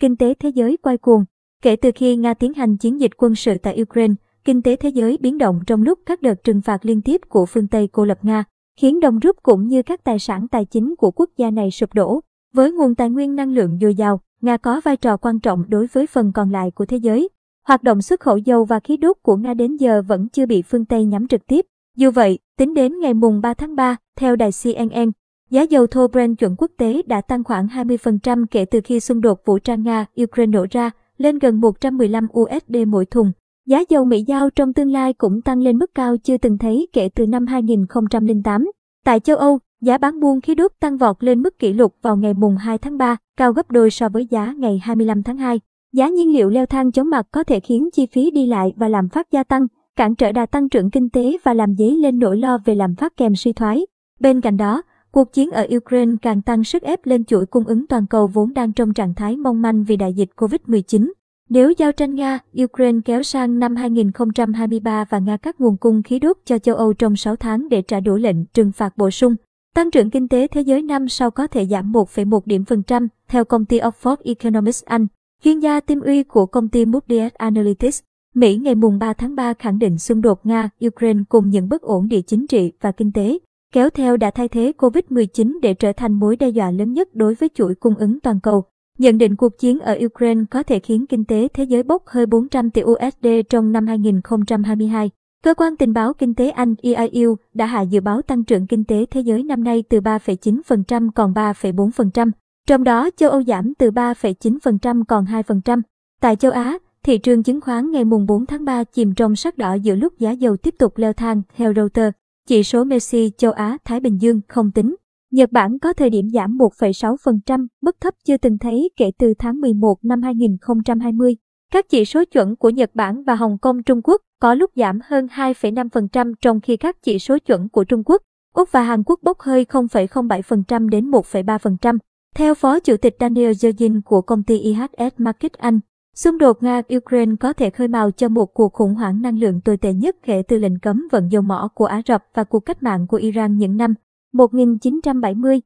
kinh tế thế giới quay cuồng. Kể từ khi Nga tiến hành chiến dịch quân sự tại Ukraine, kinh tế thế giới biến động trong lúc các đợt trừng phạt liên tiếp của phương Tây cô lập Nga, khiến đồng rút cũng như các tài sản tài chính của quốc gia này sụp đổ. Với nguồn tài nguyên năng lượng dồi dào, Nga có vai trò quan trọng đối với phần còn lại của thế giới. Hoạt động xuất khẩu dầu và khí đốt của Nga đến giờ vẫn chưa bị phương Tây nhắm trực tiếp. Dù vậy, tính đến ngày mùng 3 tháng 3, theo đài CNN, giá dầu thô Brent chuẩn quốc tế đã tăng khoảng 20% kể từ khi xung đột vũ trang Nga-Ukraine nổ ra, lên gần 115 USD mỗi thùng. Giá dầu Mỹ giao trong tương lai cũng tăng lên mức cao chưa từng thấy kể từ năm 2008. Tại châu Âu, giá bán buôn khí đốt tăng vọt lên mức kỷ lục vào ngày mùng 2 tháng 3, cao gấp đôi so với giá ngày 25 tháng 2. Giá nhiên liệu leo thang chóng mặt có thể khiến chi phí đi lại và làm phát gia tăng, cản trở đà tăng trưởng kinh tế và làm dấy lên nỗi lo về làm phát kèm suy thoái. Bên cạnh đó, cuộc chiến ở Ukraine càng tăng sức ép lên chuỗi cung ứng toàn cầu vốn đang trong trạng thái mong manh vì đại dịch Covid-19. Nếu giao tranh Nga, Ukraine kéo sang năm 2023 và Nga cắt nguồn cung khí đốt cho châu Âu trong 6 tháng để trả đũa lệnh trừng phạt bổ sung, tăng trưởng kinh tế thế giới năm sau có thể giảm 1,1 điểm phần trăm, theo công ty Oxford Economics Anh. Chuyên gia tim uy của công ty Moody's Analytics, Mỹ ngày mùng 3 tháng 3 khẳng định xung đột Nga-Ukraine cùng những bất ổn địa chính trị và kinh tế, kéo theo đã thay thế COVID-19 để trở thành mối đe dọa lớn nhất đối với chuỗi cung ứng toàn cầu. Nhận định cuộc chiến ở Ukraine có thể khiến kinh tế thế giới bốc hơi 400 tỷ USD trong năm 2022. Cơ quan tình báo kinh tế Anh EIU đã hạ dự báo tăng trưởng kinh tế thế giới năm nay từ 3,9% còn 3,4%, trong đó châu Âu giảm từ 3,9% còn 2%. Tại châu Á, thị trường chứng khoán ngày mùng 4 tháng 3 chìm trong sắc đỏ giữa lúc giá dầu tiếp tục leo thang, theo Reuters. Chỉ số Messi châu Á Thái Bình Dương không tính. Nhật Bản có thời điểm giảm 1,6%, mức thấp chưa từng thấy kể từ tháng 11 năm 2020. Các chỉ số chuẩn của Nhật Bản và Hồng Kông Trung Quốc có lúc giảm hơn 2,5% trong khi các chỉ số chuẩn của Trung Quốc, Úc và Hàn Quốc bốc hơi 0,07% đến 1,3%. Theo Phó Chủ tịch Daniel Yergin của công ty IHS Markit Anh, xung đột Nga-Ukraine có thể khơi mào cho một cuộc khủng hoảng năng lượng tồi tệ nhất kể từ lệnh cấm vận dầu mỏ của Ả Rập và cuộc cách mạng của Iran những năm 1970.